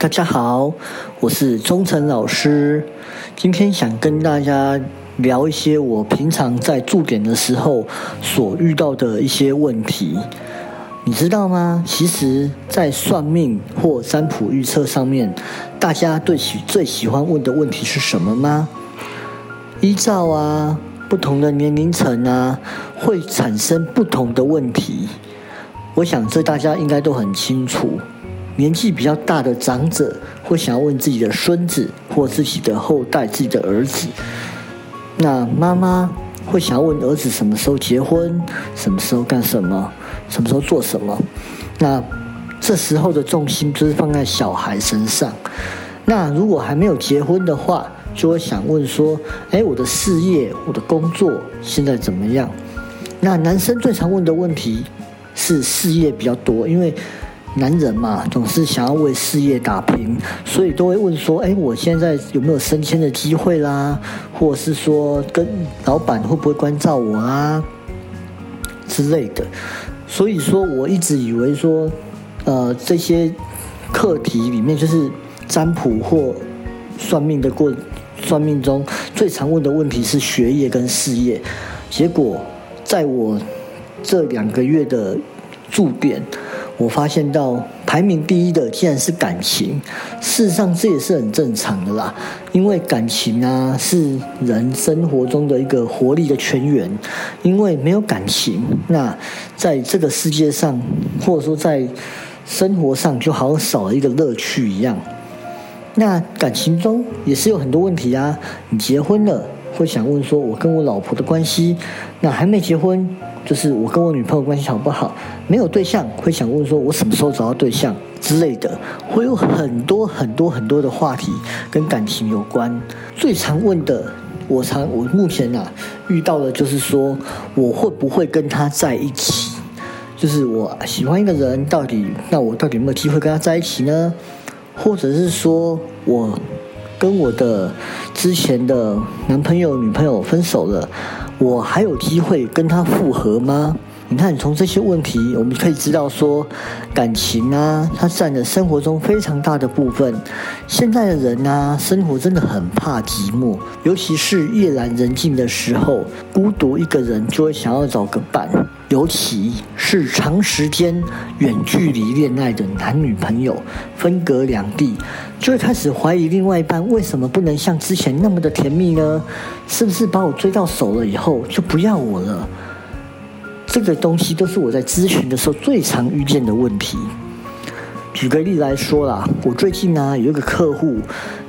大家好，我是钟诚老师。今天想跟大家聊一些我平常在驻点的时候所遇到的一些问题。你知道吗？其实，在算命或占卜预测上面，大家对喜最喜欢问的问题是什么吗？依照啊，不同的年龄层啊，会产生不同的问题。我想这大家应该都很清楚。年纪比较大的长者会想要问自己的孙子或自己的后代、自己的儿子。那妈妈会想要问儿子什么时候结婚、什么时候干什么、什么时候做什么。那这时候的重心就是放在小孩身上。那如果还没有结婚的话，就会想问说：哎，我的事业、我的工作现在怎么样？那男生最常问的问题是事业比较多，因为。男人嘛，总是想要为事业打拼，所以都会问说：“哎，我现在有没有升迁的机会啦？或者是说，跟老板会不会关照我啊之类的？”所以说，我一直以为说，呃，这些课题里面，就是占卜或算命的过算命中最常问的问题是学业跟事业。结果，在我这两个月的驻点。我发现到排名第一的竟然是感情，事实上这也是很正常的啦，因为感情啊是人生活中的一个活力的泉源，因为没有感情，那在这个世界上或者说在生活上就好像少了一个乐趣一样。那感情中也是有很多问题啊，你结婚了会想问说我跟我老婆的关系，那还没结婚。就是我跟我女朋友关系好不好？没有对象会想问说，我什么时候找到对象之类的，会有很多很多很多的话题跟感情有关。最常问的，我常我目前啊遇到的就是说，我会不会跟他在一起？就是我喜欢一个人，到底那我到底有没有机会跟他在一起呢？或者是说我跟我的之前的男朋友、女朋友分手了？我还有机会跟他复合吗？你看，从这些问题，我们可以知道说，感情啊，它占了生活中非常大的部分。现在的人啊，生活真的很怕寂寞，尤其是夜阑人静的时候，孤独一个人就会想要找个伴。尤其是长时间远距离恋爱的男女朋友，分隔两地，就会开始怀疑另外一半为什么不能像之前那么的甜蜜呢？是不是把我追到手了以后就不要我了？这个东西都是我在咨询的时候最常遇见的问题。举个例来说啦，我最近呢有一个客户，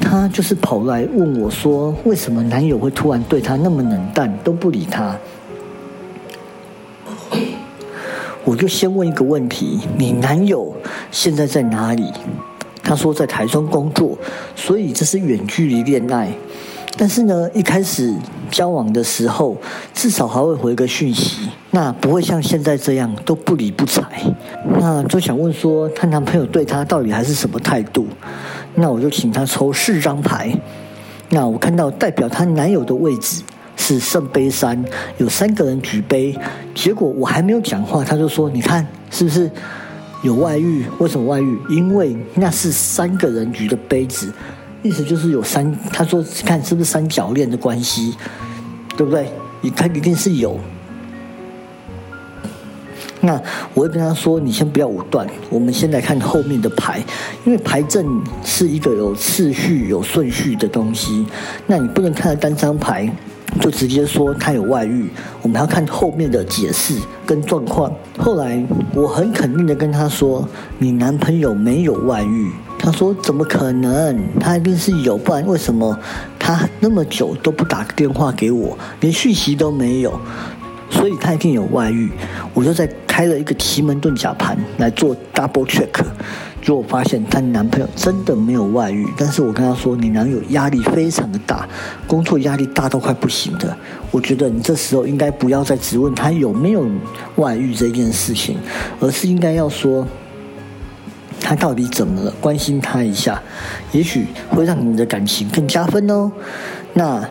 他就是跑来问我说，为什么男友会突然对他那么冷淡，都不理他？我就先问一个问题：你男友现在在哪里？他说在台中工作，所以这是远距离恋爱。但是呢，一开始交往的时候，至少还会回个讯息，那不会像现在这样都不理不睬。那就想问说，她男朋友对她到底还是什么态度？那我就请她抽四张牌。那我看到代表她男友的位置。是圣杯三，有三个人举杯，结果我还没有讲话，他就说：“你看是不是有外遇？为什么外遇？因为那是三个人举的杯子，意思就是有三。他说看是不是三角恋的关系，对不对？你看一定是有。那我会跟他说：你先不要武断，我们先来看后面的牌，因为牌阵是一个有次序、有顺序的东西，那你不能看了单张牌。”就直接说他有外遇，我们要看后面的解释跟状况。后来我很肯定的跟他说：“你男朋友没有外遇。”他说：“怎么可能？他一定是有，不然为什么他那么久都不打个电话给我，连讯息都没有？所以他一定有外遇。”我就在开了一个奇门遁甲盘来做 double check。就我发现她男朋友真的没有外遇，但是我跟她说，你男友压力非常的大，工作压力大到快不行的。我觉得你这时候应该不要再质问他有没有外遇这件事情，而是应该要说他到底怎么了，关心他一下，也许会让你们的感情更加分哦。那。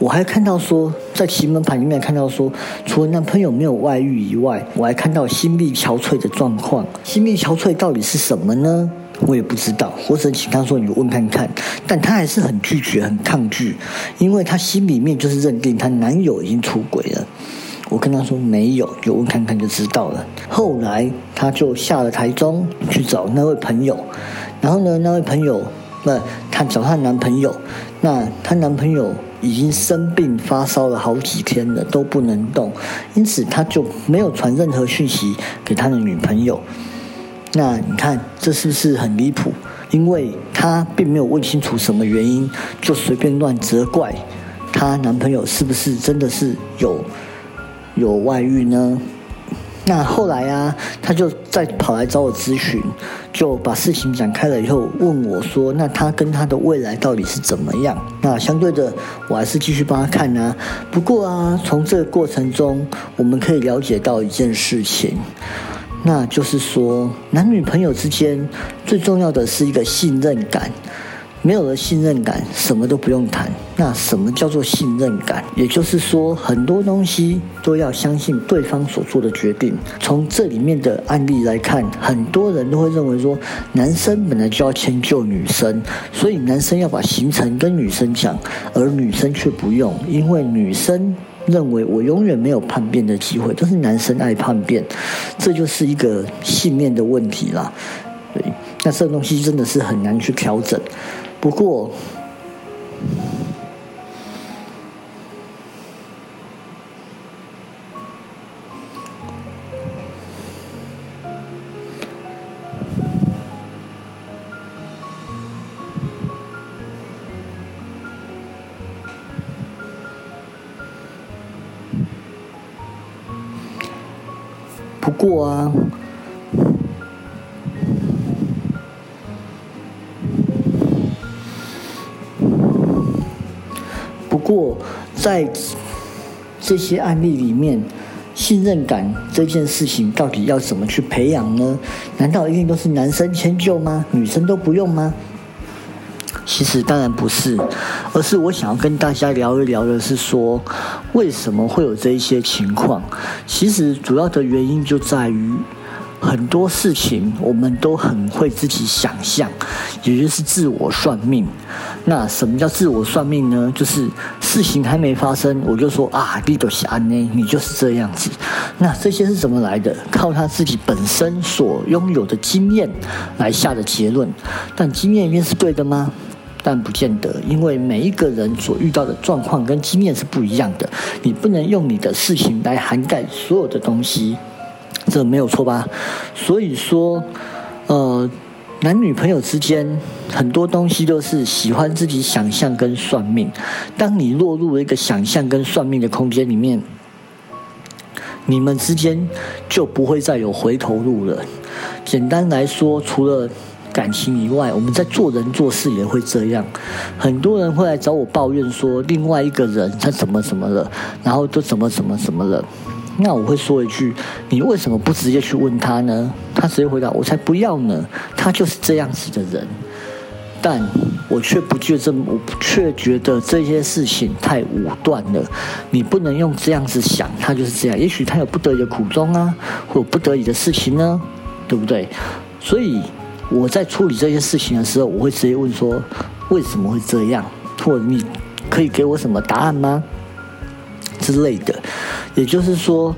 我还看到说，在奇门盘里面看到说，除了男朋友没有外遇以外，我还看到心力憔悴的状况。心力憔悴到底是什么呢？我也不知道，或者请他说你问看看，但他还是很拒绝、很抗拒，因为他心里面就是认定她男友已经出轨了。我跟他说没有，就问看看就知道了。后来他就下了台中去找那位朋友，然后呢，那位朋友，那她找她男朋友，那她男朋友已经生病发烧了好几天了，都不能动，因此他就没有传任何讯息给他的女朋友。那你看这是不是很离谱？因为他并没有问清楚什么原因，就随便乱责怪她男朋友是不是真的是有。有外遇呢？那后来啊，他就再跑来找我咨询，就把事情讲开了以后，问我说：“那他跟他的未来到底是怎么样？”那相对的，我还是继续帮他看啊。不过啊，从这个过程中，我们可以了解到一件事情，那就是说，男女朋友之间最重要的是一个信任感。没有了信任感，什么都不用谈。那什么叫做信任感？也就是说，很多东西都要相信对方所做的决定。从这里面的案例来看，很多人都会认为说，男生本来就要迁就女生，所以男生要把行程跟女生讲，而女生却不用，因为女生认为我永远没有叛变的机会，但是男生爱叛变，这就是一个信念的问题啦。对，那这个东西真的是很难去调整。不过，不过啊。过在这些案例里面，信任感这件事情到底要怎么去培养呢？难道一定都是男生迁就吗？女生都不用吗？其实当然不是，而是我想要跟大家聊一聊的是说，为什么会有这一些情况？其实主要的原因就在于。很多事情我们都很会自己想象，也就是自我算命。那什么叫自我算命呢？就是事情还没发生，我就说啊，你都是安呢，你就是这样子。那这些是怎么来的？靠他自己本身所拥有的经验来下的结论。但经验一定是对的吗？但不见得，因为每一个人所遇到的状况跟经验是不一样的。你不能用你的事情来涵盖所有的东西。这没有错吧？所以说，呃，男女朋友之间很多东西都是喜欢自己想象跟算命。当你落入了一个想象跟算命的空间里面，你们之间就不会再有回头路了。简单来说，除了感情以外，我们在做人做事也会这样。很多人会来找我抱怨说，另外一个人他怎么怎么了，然后都怎么怎么怎么了。那我会说一句：你为什么不直接去问他呢？他直接回答：我才不要呢！他就是这样子的人。但我却不觉得，我却觉得这些事情太武断了。你不能用这样子想，他就是这样。也许他有不得已的苦衷啊，或不得已的事情呢，对不对？所以我在处理这些事情的时候，我会直接问说：为什么会这样？或者你可以给我什么答案吗？之类的。也就是说，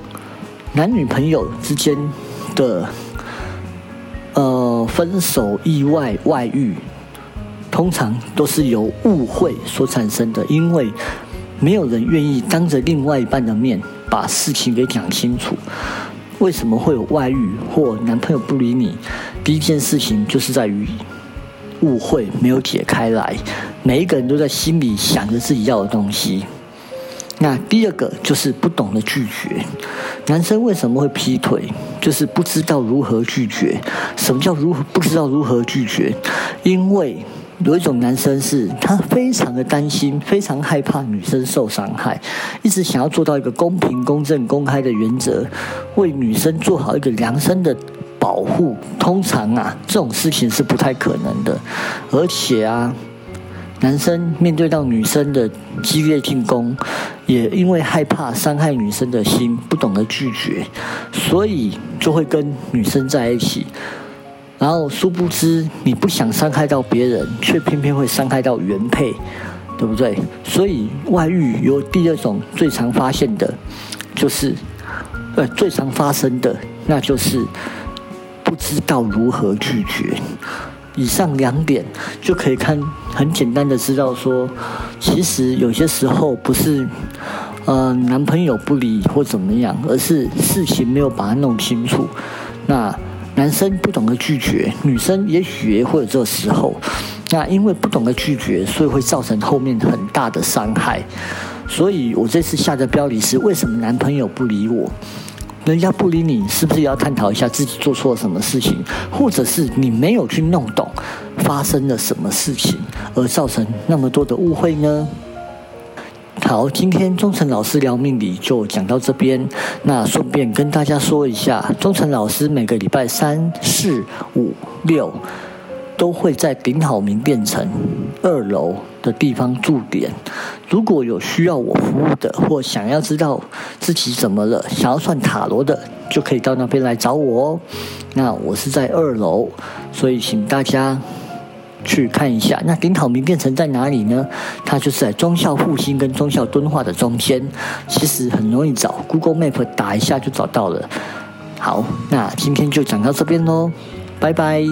男女朋友之间的呃分手、意外、外遇，通常都是由误会所产生的，因为没有人愿意当着另外一半的面把事情给讲清楚。为什么会有外遇或男朋友不理你？第一件事情就是在于误会没有解开来，每一个人都在心里想着自己要的东西。那第二个就是不懂得拒绝，男生为什么会劈腿？就是不知道如何拒绝。什么叫如何不知道如何拒绝？因为有一种男生是他非常的担心，非常害怕女生受伤害，一直想要做到一个公平、公正、公开的原则，为女生做好一个量身的保护。通常啊，这种事情是不太可能的，而且啊。男生面对到女生的激烈进攻，也因为害怕伤害女生的心，不懂得拒绝，所以就会跟女生在一起。然后殊不知你不想伤害到别人，却偏偏会伤害到原配，对不对？所以外遇有第二种最常发现的，就是呃最常发生的，那就是不知道如何拒绝。以上两点就可以看很简单的知道说，其实有些时候不是呃男朋友不理或怎么样，而是事情没有把它弄清楚。那男生不懂得拒绝，女生也许也会有这个时候。那因为不懂得拒绝，所以会造成后面很大的伤害。所以我这次下的标题是：为什么男朋友不理我？人家不理你，是不是要探讨一下自己做错了什么事情，或者是你没有去弄懂发生了什么事情，而造成那么多的误会呢？好，今天忠诚老师聊命理就讲到这边。那顺便跟大家说一下，忠诚老师每个礼拜三、四、五、六都会在顶好名店城二楼的地方驻点。如果有需要我服务的，或想要知道自己怎么了，想要算塔罗的，就可以到那边来找我哦。那我是在二楼，所以请大家。去看一下，那顶好名店城在哪里呢？它就是在忠孝复兴跟忠孝敦化的中间，其实很容易找，Google Map 打一下就找到了。好，那今天就讲到这边喽，拜拜。